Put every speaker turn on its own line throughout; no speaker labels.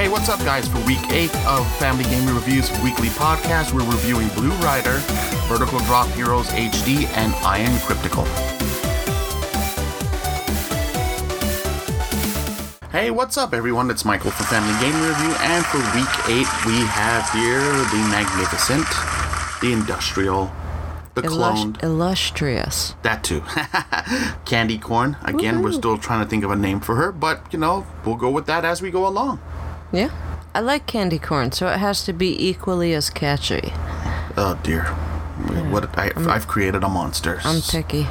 Hey, what's up, guys? For week eight of Family Gaming Reviews weekly podcast, we're reviewing Blue Rider, Vertical Drop Heroes HD, and Iron Crypticle. Hey, what's up, everyone? It's Michael for Family Gaming Review, and for week eight, we have here the magnificent, the industrial, the
Illus-
cloned,
illustrious.
that too. Candy Corn. Again, we're still trying to think of a name for her, but you know, we'll go with that as we go along.
Yeah. I like candy corn, so it has to be equally as catchy.
Oh dear. What I, I've created a monster.
I'm picky.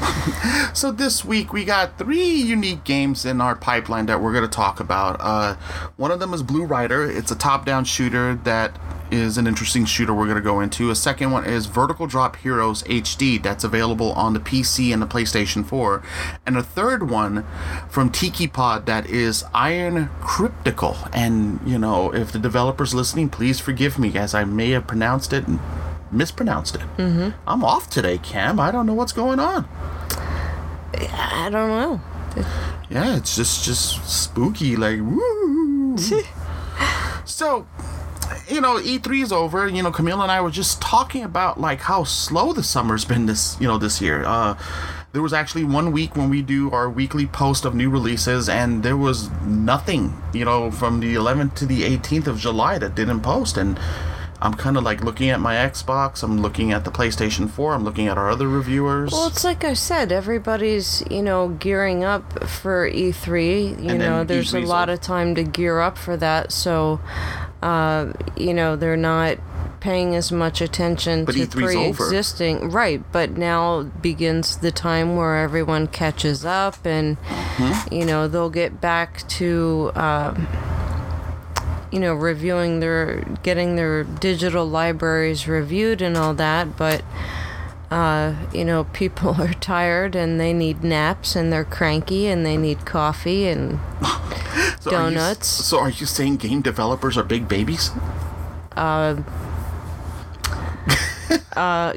So this week we got three unique games in our pipeline that we're going to talk about. Uh, one of them is Blue Rider. It's a top-down shooter that is an interesting shooter we're going to go into. A second one is Vertical Drop Heroes HD that's available on the PC and the PlayStation 4. And a third one from Tikipod that is Iron Crypticle. And, you know, if the developer's listening, please forgive me as I may have pronounced it mispronounced it. Mm-hmm. I'm off today, Cam. I don't know what's going on.
I don't know.
Yeah, it's just just spooky, like woo. so, you know, E3 is over. You know, Camille and I were just talking about like how slow the summer's been this you know this year. Uh, there was actually one week when we do our weekly post of new releases, and there was nothing, you know, from the 11th to the 18th of July that didn't post, and. I'm kind of like looking at my Xbox. I'm looking at the PlayStation 4. I'm looking at our other reviewers.
Well, it's like I said, everybody's, you know, gearing up for E3. You
And
know, there's a
E3's
lot
over.
of time to gear up for that. So, uh, you know, they're not paying as much attention
But
to
E3's over.
pre-existing right but now begins the time where everyone catches up and
Mm-hmm.
you know they'll get back to um, you know reviewing their getting their digital libraries reviewed and all that but uh, you know people are tired and they need naps and they're cranky and they need coffee and
So are you-
donuts.
so are you saying game developers are big babies?
uh,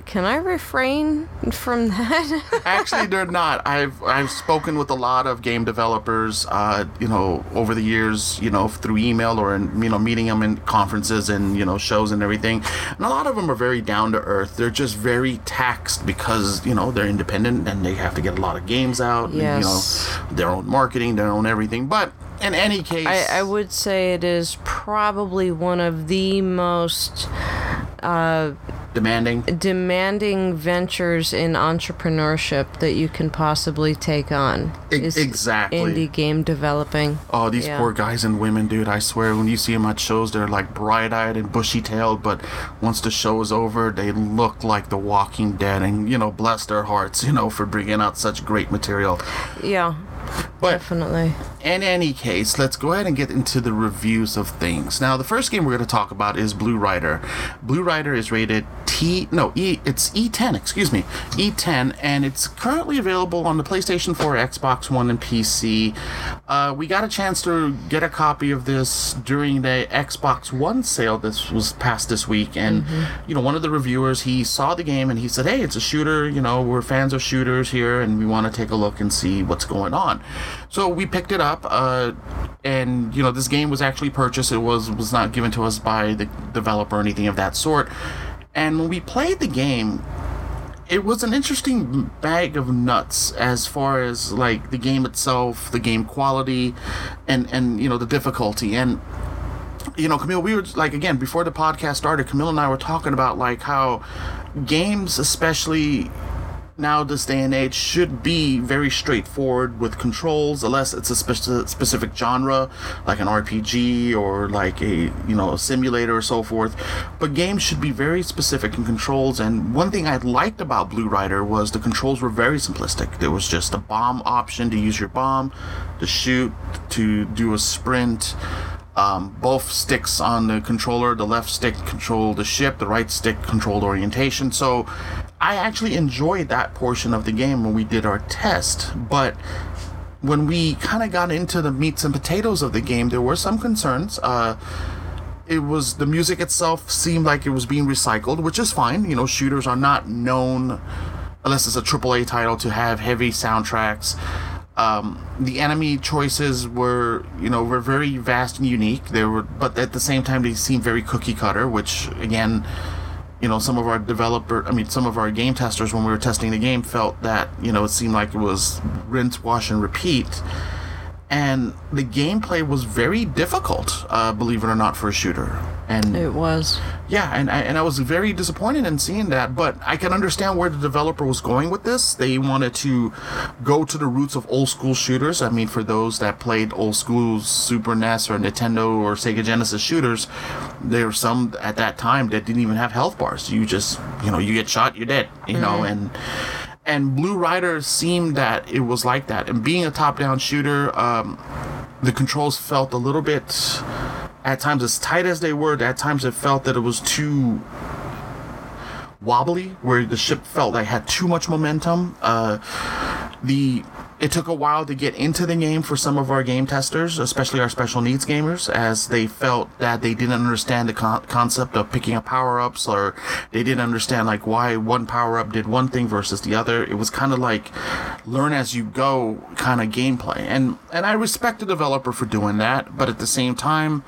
can i refrain from that
Actually, they're not. I've I've spoken with a lot of game developers, uh, you know, over the years, you know, through email or in, you know, meeting them in conferences and you know shows and everything. And a lot of them are very down to earth. They're just very taxed because you know they're independent and they have to get a lot of games out. And, you
Yes.
know, their own marketing, their own everything. But in any case,
I, I would say it is probably one of the most
demanding.
demanding ventures in entrepreneurship that you can possibly take on.
E- exactly.
Indie game developing.
Oh, these
Yeah.
poor guys and women, dude. I swear, when you see them at shows, they're like bright eyed and bushy tailed, but once the show is over, they look like the walking dead. And, you know, bless their hearts, you know, for bringing out such great material.
Yeah,
But
definitely.
in any case, let's go ahead and get into the reviews of things. Now, the first game we're going to talk about is Blue Rider. Blue Rider is rated T, no, E, it's E10, excuse me, E10, and it's currently available on the PlayStation 4, Xbox One, and PC. Uh, we got a chance to get a copy of this during the Xbox One sale. This was past this week, and you know, one of the reviewers he saw the game and he said, "Hey, it's a shooter. You know, we're fans of shooters here, and we want to take a look and see what's going on." So we picked it up, uh, and you know, this game was actually purchased. It was was not given to us by the developer or anything of that sort. And when we played the game, it was an interesting bag of nuts as far as like the game itself, the game quality, and and you know the difficulty. And you know, Camille, we were like again before the podcast started. Camille and I were talking about like how games, especially now this day and age should be very straightforward with controls unless it's a speci- specific genre like an rpg or like a you know a simulator or so forth but games should be very specific in controls and one thing i liked about blue rider was the controls were very simplistic there was just a bomb option to use your bomb to shoot to do a sprint um, both sticks on the controller. The left stick controlled the ship, the right stick controlled orientation. So I actually enjoyed that portion of the game when we did our test. But when we kind of got into the meats and potatoes of the game, there were some concerns. Uh, it was the music itself seemed like it was being recycled, which is fine. You know, shooters are not known unless it's a AAA title to have heavy soundtracks. Um, the enemy choices were, you know, were very vast and unique. They were, but at the same time, they seemed very cookie cutter, which again, you know, some of our developer, I mean, some of our game testers, when we were testing the game, felt that, you know, it seemed like it was rinse, wash, and repeat. And the gameplay was very difficult, uh, believe it or not, for a shooter. And
It was.
yeah, and I, and I was very disappointed in seeing that, but I can understand where the developer was going with this. They wanted to go to the roots of old school shooters. I mean, for those that played old school Super NES or Nintendo or Sega Genesis shooters, there were some at that time that didn't even have health bars. You just, you know, you get shot, you're dead, you know, and and Blue Rider seemed that it was like that. And being a top-down shooter, um, the controls felt a little bit at times as tight as they were at times it felt that it was too wobbly where the ship felt like had too much momentum uh, the it took a while to get into the game for some of our game testers especially our special needs gamers as they felt that they didn't understand the con- concept of picking up power-ups or they didn't understand like why one power-up did one thing versus the other. It was kind of like learn as you go kind of gameplay. And and i respect the developer for doing that but at the same time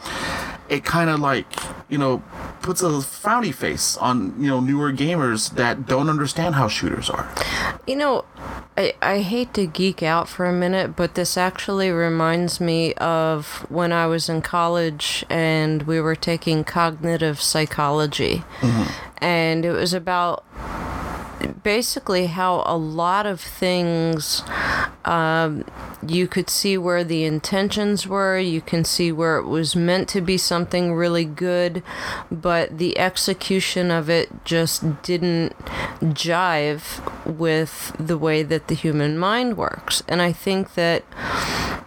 it kind of like you know puts a frowny face on you know newer gamers that don't understand how shooters are.
You know, I, I hate to geek out for a minute, but this actually reminds me of when I was in college and we were taking cognitive psychology. Mm-hmm. And it was about basically how a lot of things um, you could see where the intentions were you can see where it was meant to be something really good but the execution of it just didn't jive with the way that the human mind works. And i think that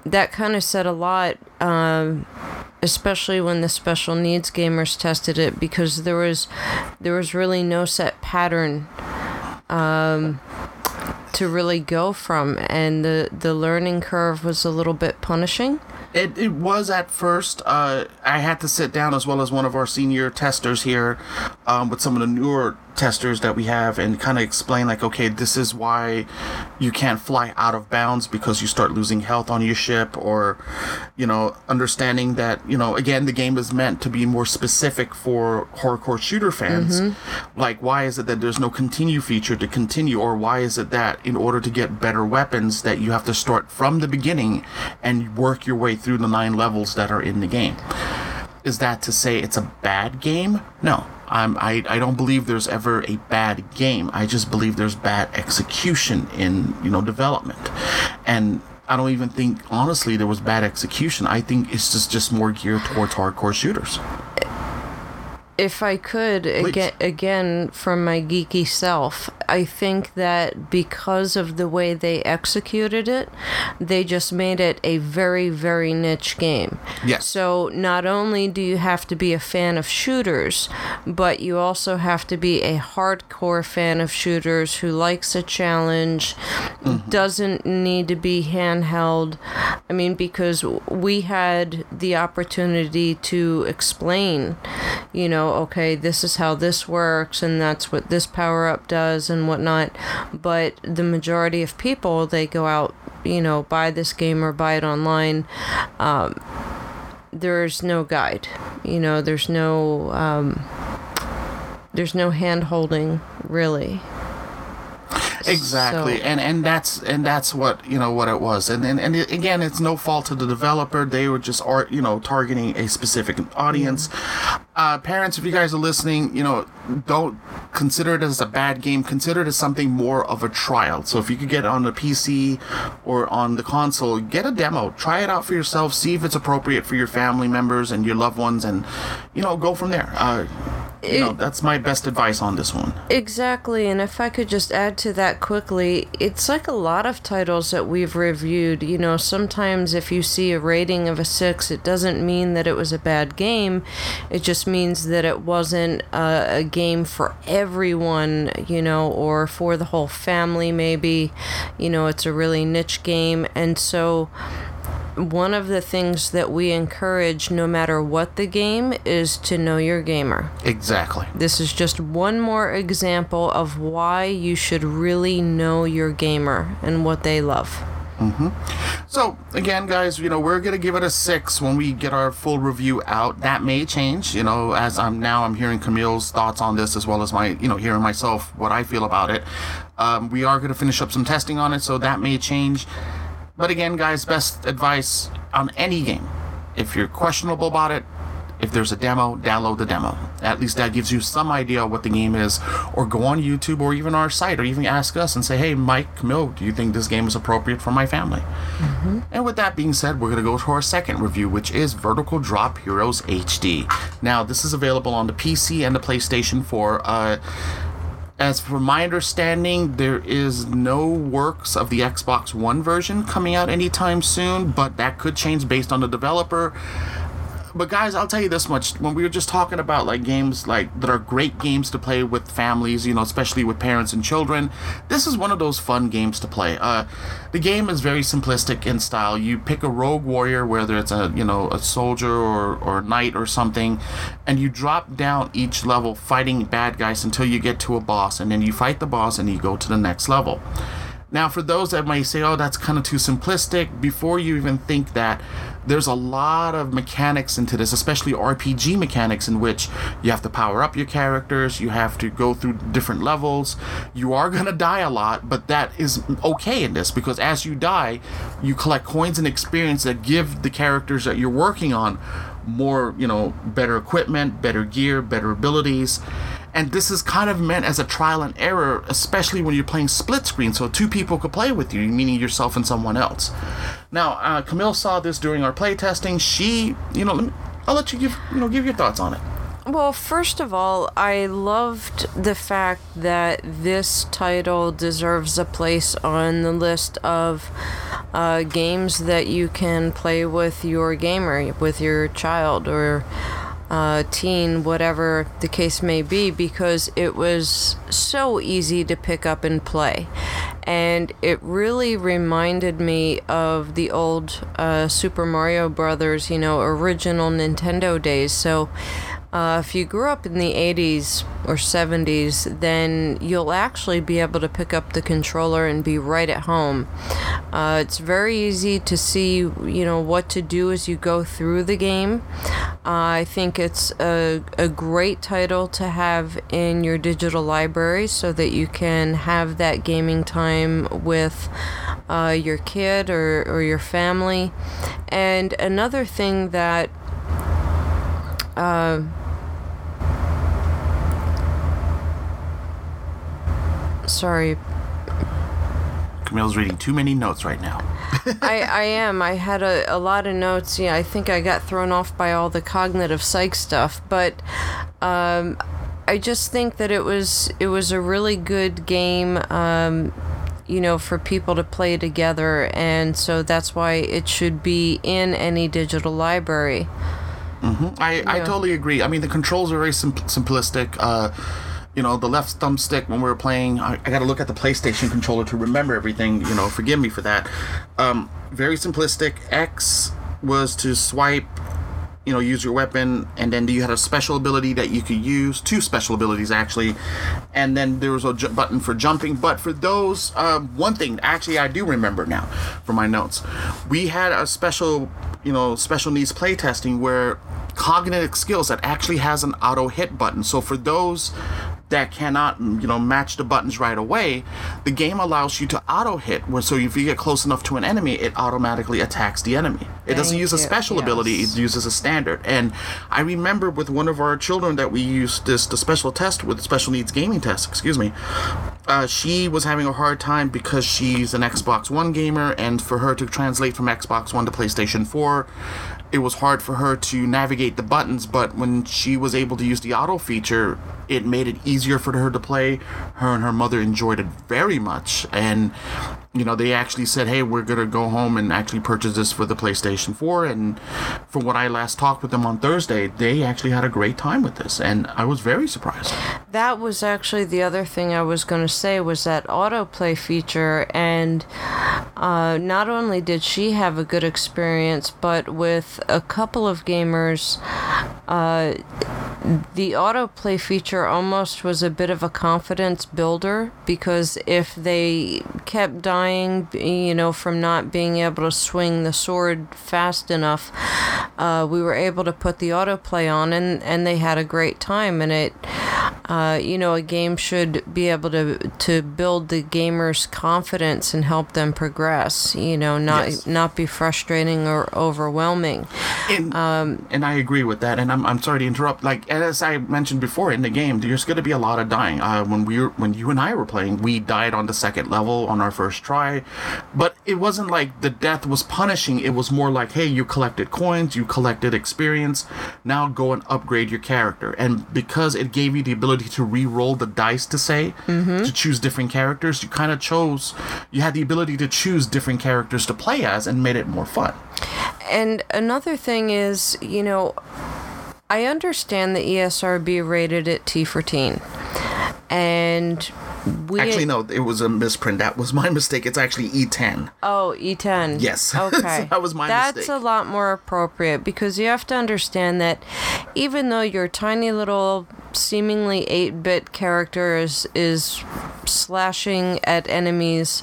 that kind of said a lot um, especially when the special needs gamers tested it because there was there was really no set pattern um, to really go from. And the the learning curve was a little bit punishing
It, it was at first. Uh, I had to sit down as well as one of our senior testers here um, with some of the newer testers that we have and kind of explain like, okay, this is why you can't fly out of bounds because you start losing health on your ship, or you know, understanding that you know, again, the game is meant to be more specific for hardcore shooter fans. Like, why is it that there's no continue feature to continue, or why is it that in order to get better weapons that you have to start from the beginning and work your way through the nine levels that are in the game? Is that to say it's a bad game? No. I'm, I, I don't believe there's ever a bad game. I just believe there's bad execution in, you know, development. And I don't even think, honestly, there was bad execution. I think it's just, just more geared towards hardcore shooters.
If I could again, again from my geeky self, I think that because of the way they executed it, they just made it a very very niche game.
Yes.
So not only do you have to be a fan of shooters, but you also have to be a hardcore fan of shooters who likes a challenge, mm-hmm. doesn't need to be handheld. I mean because we had the opportunity to explain, you know, okay, this is how this works and that's what this power up does and whatnot. But the majority of people, they go out, you know, buy this game or buy it online. Um, there's no guide, you know, there's no, um, there's no hand holding really.
Exactly,
So-
and and that's and that's what you know what it was, and and, and it, again, it's no fault of the developer. They were just art, you know, targeting a specific audience. Uh, parents, if you guys are listening, you know, don't consider it as a bad game. Consider it as something more of a trial. So if you could get it on the PC or on the console, get a demo, try it out for yourself, see if it's appropriate for your family members and your loved ones, and you know, go from there. Uh, you know, that's my best advice on this one.
Exactly, and if I could just add to that quickly, it's like a lot of titles that we've reviewed. You know, sometimes if you see a rating of a six, it doesn't mean that it was a bad game. It just means that it wasn't a, a game for everyone, you know, or for the whole family, maybe. You know, it's a really niche game, and so one of the things that we encourage, no matter what the game, is to know your gamer.
Exactly.
This is just one more example of why you should really know your gamer and what they love.
So again, guys, you know we're gonna give it a six when we get our full review out. That may change, you know, as I'm now I'm hearing Camille's thoughts on this as well as my, you know, hearing myself what I feel about it. Um, we are gonna finish up some testing on it, so that may change. But again, guys, best advice on any game: if you're questionable about it, if there's a demo, download the demo. At least that gives you some idea what the game is, or go on YouTube or even our site, or even ask us and say, "Hey, Mike, Camille, do you think this game is appropriate for my family?" And with that being said, we're going to go to our second review, which is Vertical Drop Heroes HD. Now, this is available on the PC and the PlayStation 4. Uh, as for my understanding, there is no works of the Xbox One version coming out anytime soon, but that could change based on the developer. But guys, I'll tell you this much: when we were just talking about like games like that are great games to play with families, you know, especially with parents and children, this is one of those fun games to play. Uh, the game is very simplistic in style. You pick a rogue warrior, whether it's a you know a soldier or or knight or something, and you drop down each level fighting bad guys until you get to a boss, and then you fight the boss and you go to the next level. Now, for those that might say, oh, that's kind of too simplistic, before you even think that, there's a lot of mechanics into this, especially RPG mechanics, in which you have to power up your characters, you have to go through different levels. You are going to die a lot, but that is okay in this because as you die, you collect coins and experience that give the characters that you're working on more, you know, better equipment, better gear, better abilities and this is kind of meant as a trial and error, especially when you're playing split screen, so two people could play with you, meaning yourself and someone else. Now, uh, Camille saw this during our play testing. She, you know, let me, I'll let you give, you know, give your thoughts on it.
Well, first of all, I loved the fact that this title deserves a place on the list of uh, games that you can play with your gamer, with your child, or uh, teen, whatever the case may be, because it was so easy to pick up and play. And it really reminded me of the old uh, Super Mario Brothers, you know, original Nintendo days. So uh, if you grew up in the 80s or 70s, then you'll actually be able to pick up the controller and be right at home. Uh, it's very easy to see, you know, what to do as you go through the game. Uh, I think it's a, a great title to have in your digital library so that you can have that gaming time with uh, your kid or, or your family. And another thing that uh, sorry,
Camille's reading too many notes right now.
I, I am. I had a, a lot of notes. Yeah, I think I got thrown off by all the cognitive psych stuff, but um, I just think that it was it was a really good game. Um, you know, for people to play together, and so that's why it should be in any digital library.
I, I
Yeah.
totally agree. I mean, the controls are very sim- simplistic. Uh, you know, the left thumbstick when we were playing, I, I got to look at the PlayStation controller to remember everything. You know, forgive me for that. Um, very simplistic. X was to swipe, you know, use your weapon, and then you had a special ability that you could use, two special abilities actually, and then there was a ju- button for jumping. But for those, um, one thing actually I do remember now from my notes, we had a special, you know, special needs playtesting where cognitive skills that actually has an auto hit button. So for those that cannot you know match the buttons right away the game allows you to auto hit where so if you get close enough to an enemy it automatically attacks the enemy it doesn't
Thank
use a
you,
special ability
yes.
it uses a standard and i remember with one of our children that we used this the special test with special needs gaming test excuse me uh, she was having a hard time because she's an xbox one gamer and for her to translate from xbox one to playstation 4 it was hard for her to navigate the buttons, but when she was able to use the auto feature, it made it easier for her to play. Her and her mother enjoyed it very much, and you know they actually said, "Hey, we're gonna go home and actually purchase this for the PlayStation 4." And from what I last talked with them on Thursday, they actually had a great time with this, and I was very surprised.
That was actually the other thing I was going to say was that autoplay feature, and uh, not only did she have a good experience, but with a couple of gamers, uh, the autoplay feature almost was a bit of a confidence builder because if they kept dying, you know, from not being able to swing the sword fast enough, uh, we were able to put the autoplay on and, and they had a great time. And it, uh, you know, a game should be able to to build the gamer's confidence and help them progress. You know, not
Yes.
not be frustrating or overwhelming.
And,
Um,
and I agree with that. And I'm, I'm sorry to interrupt. Like as I mentioned before in the game, there's going to be a lot of dying. Uh, when we were, when you and I were playing, we died on the second level on our first try, but it wasn't like the death was punishing. It was more like, hey, you collected coins, you collected experience. Now go and upgrade your character. And because it gave you the ability to re-roll the dice to say mm-hmm. to choose different characters, you kind of chose. You had the ability to choose different characters to play as, and made it more fun.
And another thing is, you know, I understand the ESRB rated it T for teen. And we
Actually, no, it was a misprint. That was my mistake. It's actually E E10.
Oh, E10.
Yes.
Okay.
That was my mistake.
That's
mistake.
a lot more appropriate because you have to understand that even though your tiny little seemingly 8-bit character is is slashing at enemies.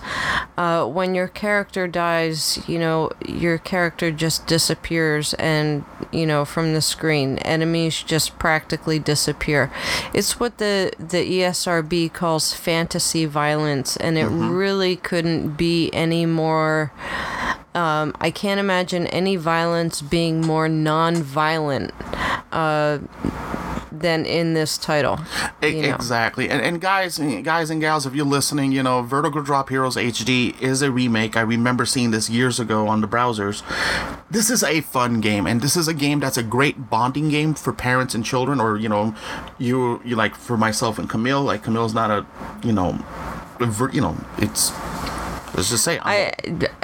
Uh, when your character dies you know your character just disappears and you know from the screen. Enemies just practically disappear. It's what the the ESRB calls fantasy violence and it really couldn't be any more um, I can't imagine any violence being more non-violent uh, than in this title.
Exactly. And, and guys, guys and gals, if you're listening, you know, Vertical Drop Heroes HD is a remake. I remember seeing this years ago on the browsers. This is a fun game, and this is a game that's a great bonding game for parents and children, or you know, you you like for myself and Camille. Like Camille's not a, you know, you know, it's. Let's just say
I,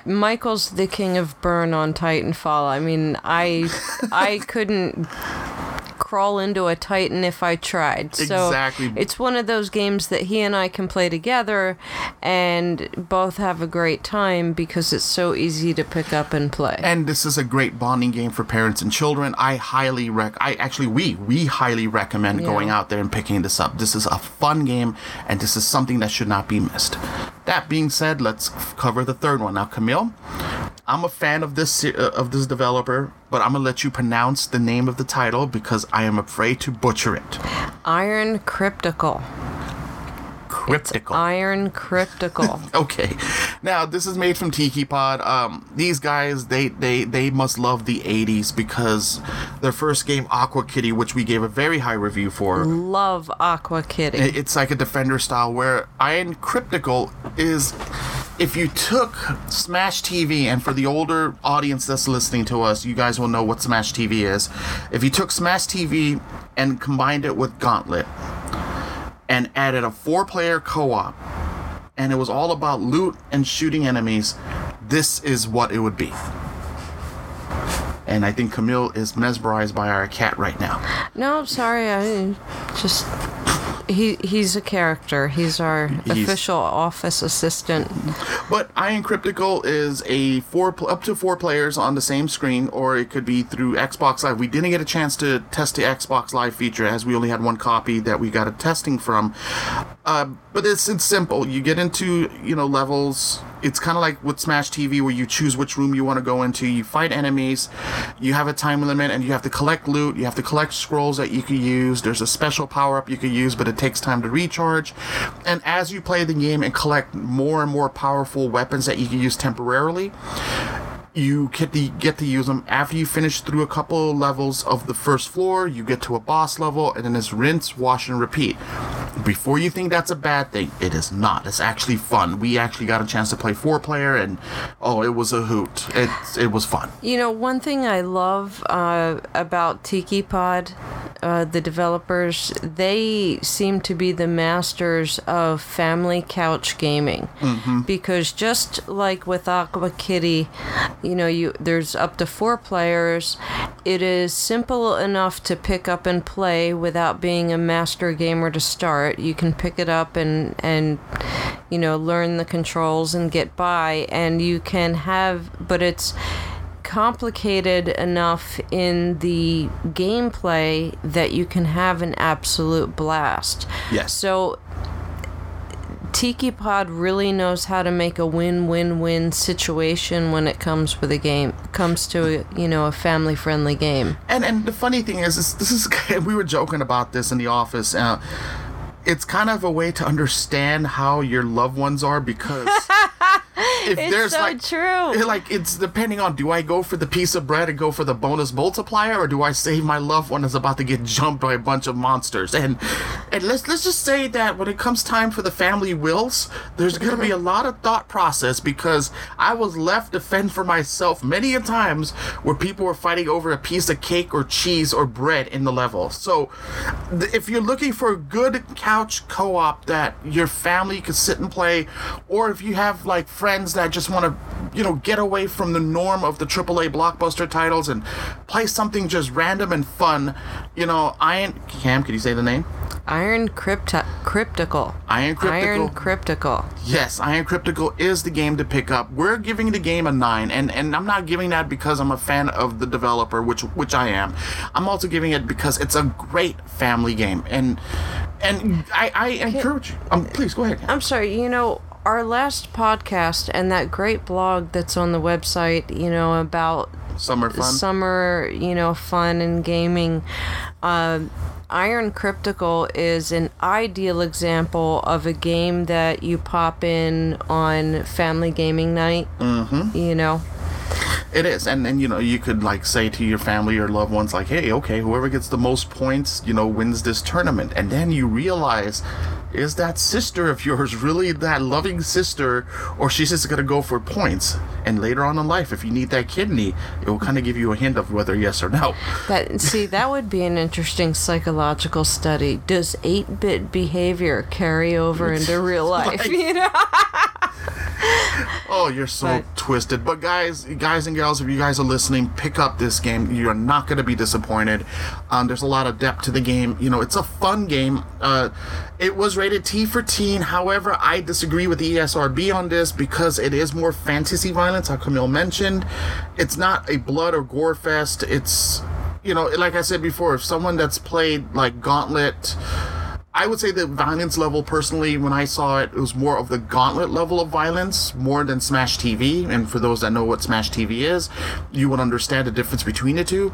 Michael's the king of burn on Titanfall. I mean, I I couldn't crawl into a Titan if I tried. So
Exactly.
it's one of those games that he and I can play together and both have a great time because it's so easy to pick up and play.
And this is a great bonding game for parents and children. I highly rec. I actually we we highly recommend
Yeah.
going out there and picking this up. This is a fun game, and this is something that should not be missed. That being said, let's cover the third one now. Camille, I'm a fan of this uh, of this developer, but I'm gonna let you pronounce the name of the title because I am afraid to butcher it.
Iron Crypticle.
Crypticle.
Iron Crypticle.
Okay, now this is made from Tikipod. Um, these guys, they they they must love the '80s because their first game, Aqua Kitty, which we gave a very high review for,
Love Aqua Kitty.
it's like a Defender style. Where Iron Crypticle is, if you took Smash TV, and for the older audience that's listening to us, you guys will know what Smash TV is. If you took Smash TV and combined it with Gauntlet, and added a four-player co-op and it was all about loot and shooting enemies, this is what it would be. And I think Camille is mesmerized by our cat right now.
No, sorry, I just he he's a character. He's our
He's-
official office assistant.
But Iron Crypticle is a four up to four players on the same screen, or it could be through Xbox Live. We didn't get a chance to test the Xbox Live feature as we only had one copy that we got a testing from. Uh, but it's it's simple. You get into you know levels. It's kind of like with Smash TV where you choose which room you want to go into. You fight enemies. You have a time limit, and you have to collect loot. You have to collect scrolls that you can use. There's a special power up you can use, but it takes time to recharge. And as you play the game and collect more and more powerful weapons that you can use temporarily, you get to get to use them after you finish through a couple levels of the first floor. You get to a boss level, and then it's rinse, wash, and repeat. Before you think that's a bad thing, it is not. It's actually fun. We actually got a chance to play four player, and oh, it was a hoot. It it was fun.
You know, one thing I love uh, about Tikipod, uh, the developers, they seem to be the masters of family couch gaming. Because just like with Aqua Kitty, you know, you there's up to four players. It is simple enough to pick up and play without being a master gamer to start. You can pick it up and and you know learn the controls and get by, and you can have, but it's complicated enough in the gameplay that you can have an absolute blast.
Yes.
So Tikipod really knows how to make a win-win-win situation when it comes with a game comes to you know a family-friendly game.
And and the funny thing is, is this is we were joking about this in the office. Uh, it's kind of a way to understand how your loved ones are because if
It's
there's
so
like
true.
like it's depending on do I go for the piece of bread and go for the bonus multiplier or do I save my loved one that's about to get jumped by a bunch of monsters and and let's let's just say that when it comes time for the family wills there's gonna be a lot of thought process because I was left to fend for myself many a times where people were fighting over a piece of cake or cheese or bread in the level so th- if you're looking for a good couch co-op that your family could sit and play or if you have like friends that just want to you know get away from the norm of the AAA blockbuster titles and play something just random and fun you know iron cam can you say the name
Iron Crypticle.
Iron
Iron
Crypticle.
Crypticle.
Yes, Iron Crypticle is the game to pick up. We're giving the game a nine, and and I'm not giving that because I'm a fan of the developer, which which I am. I'm also giving it because it's a great family game, and and I, I encourage you. Um, please go ahead.
I'm sorry, you know, our last podcast and that great blog that's on the website, you know, about
Summer fun.
summer, you know, fun and gaming. Uh, Iron Crypticle is an ideal example of a game that you pop in on family gaming night. Mm-hmm. You know,
It is, and and you know you could like say to your family or loved ones like, hey, okay, whoever gets the most points, you know, wins this tournament, and then you realize. Is that sister of yours really that loving sister, or she's just gonna go for points? And later on in life, if you need that kidney, it will kind of give you a hint of whether yes or no.
that see that would be an interesting psychological study. Does eight bit behavior carry over into real life?
like-
you know.
Oh, you're so
But-
twisted. But guys, guys and gals, if you guys are listening, pick up this game. You're not going to be disappointed. Um, there's a lot of depth to the game. You know, it's a fun game. Uh, it was rated T for teen. However, I disagree with the ESRB on this because it is more fantasy violence, how Camille mentioned. It's not a blood or gore fest. It's, you know, like I said before, if someone that's played like Gauntlet. I would say the violence level, personally, when I saw it, it was more of the gauntlet level of violence, more than Smash TV. And for those that know what Smash TV is, you would understand the difference between the two.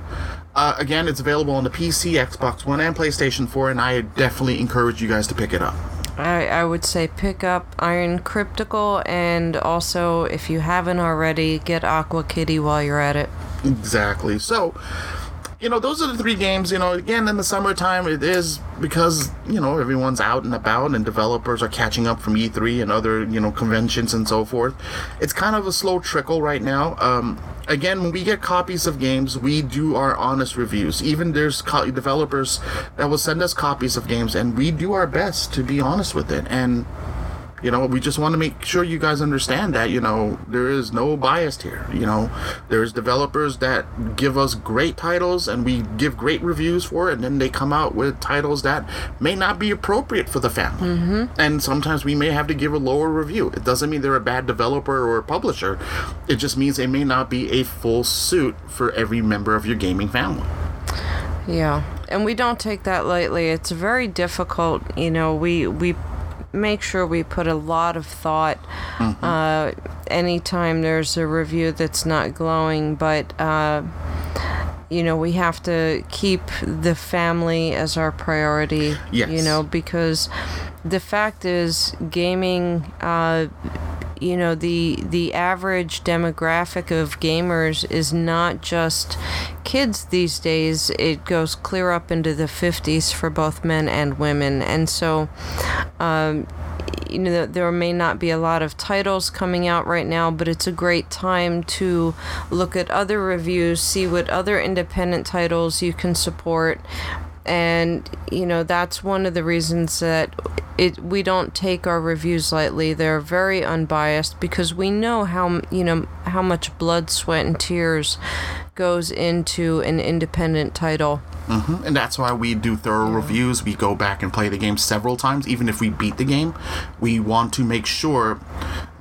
Uh, again, it's available on the PC, Xbox One, and PlayStation 4, and I definitely encourage you guys to pick it up.
I, I would say pick up Iron Crypticle and also, if you haven't already, get Aqua Kitty while you're at it.
Exactly. So, you know, those are the three games. You know, again, in the summertime, it is because, you know, everyone's out and about and developers are catching up from E3 and other, you know, conventions and so forth. It's kind of a slow trickle right now. Um, again, when we get copies of games, we do our honest reviews. Even there's co- developers that will send us copies of games, and we do our best to be honest with it. And, you know, we just want to make sure you guys understand that, you know, there is no bias here. You know, there's developers that give us great titles and we give great reviews for it, and then they come out with titles that may not be appropriate for the family. Mm-hmm. And sometimes we may have to give a lower review. It doesn't mean they're a bad developer or a publisher, it just means they may not be a full suit for every member of your gaming family.
Yeah, and we don't take that lightly. It's very difficult. You know, we we make sure we put a lot of thought. Uh, anytime there's a review that's not glowing, but. Uh, you know, we have to keep the family as our priority.
Yes.
You know, because the fact is, gaming. Uh, you know the the average demographic of gamers is not just kids these days. It goes clear up into the 50s for both men and women. And so um, you know there may not be a lot of titles coming out right now but it's a great time to look at other reviews see what other independent titles you can support and you know that's one of the reasons that it we don't take our reviews lightly. They're very unbiased because we know how you know how much blood, sweat, and tears goes into an independent title.
hmm And that's why we do thorough reviews. We go back and play the game several times, even if we beat the game. We want to make sure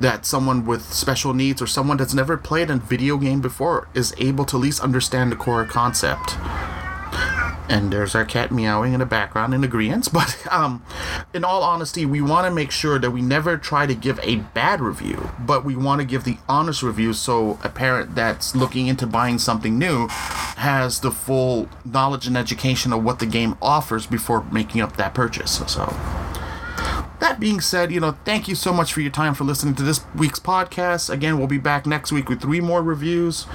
that someone with special needs or someone that's never played a video game before is able to at least understand the core concept. And there's our cat meowing in the background in agreement. But um, in all honesty, we want to make sure that we never try to give a bad review, but we want to give the honest review so a parent that's looking into buying something new has the full knowledge and education of what the game offers before making up that purchase. So. That being said, you know, thank you so much for your time for listening to this week's podcast. Again, we'll be back next week with three more reviews.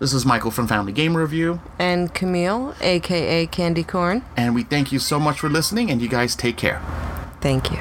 This is Michael from Family Game Review,
And Camille, aka Candy Corn,
and we thank you so much for listening, and you guys take care.
thank you.